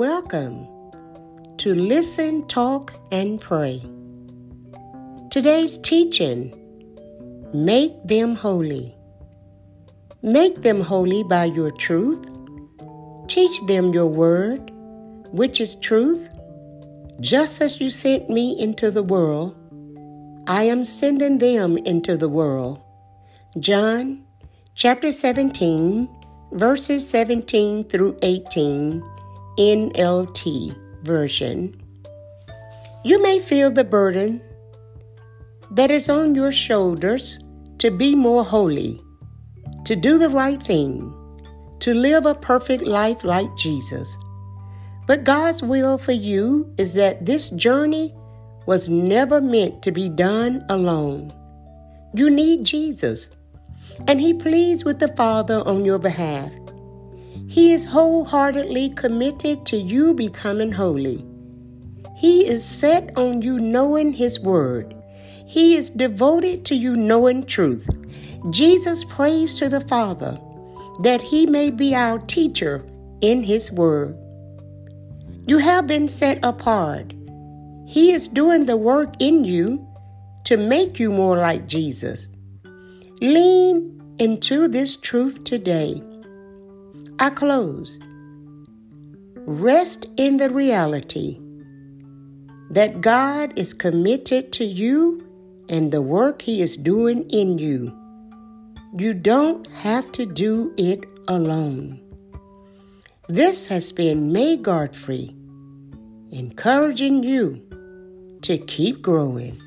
welcome to Listen, Talk, and Pray. Today's teaching Make them holy. Make them holy by your truth. Teach them your word, which is truth. Just as you sent me into the world, I am sending them into the world. John chapter 17, verses 17 through 18, NLT version. You may feel the burden that is on your shoulders to be more holy, to do the right thing, to live a perfect life like Jesus. But God's will for you is that this journey was never meant to be done alone. You need Jesus, and He pleads with the Father on your behalf. He is wholeheartedly committed to you becoming holy. He is set on you knowing His Word. He is devoted to you knowing truth. Jesus prays to the Father that He may be our teacher in His Word. You have been set apart. He is doing the work in you to make you more like Jesus. Lean into this truth today. I close. Rest in the reality that God is committed to you and the work He is doing in you. You don't have to do it alone. This has been May Godfrey encouraging you to keep growing.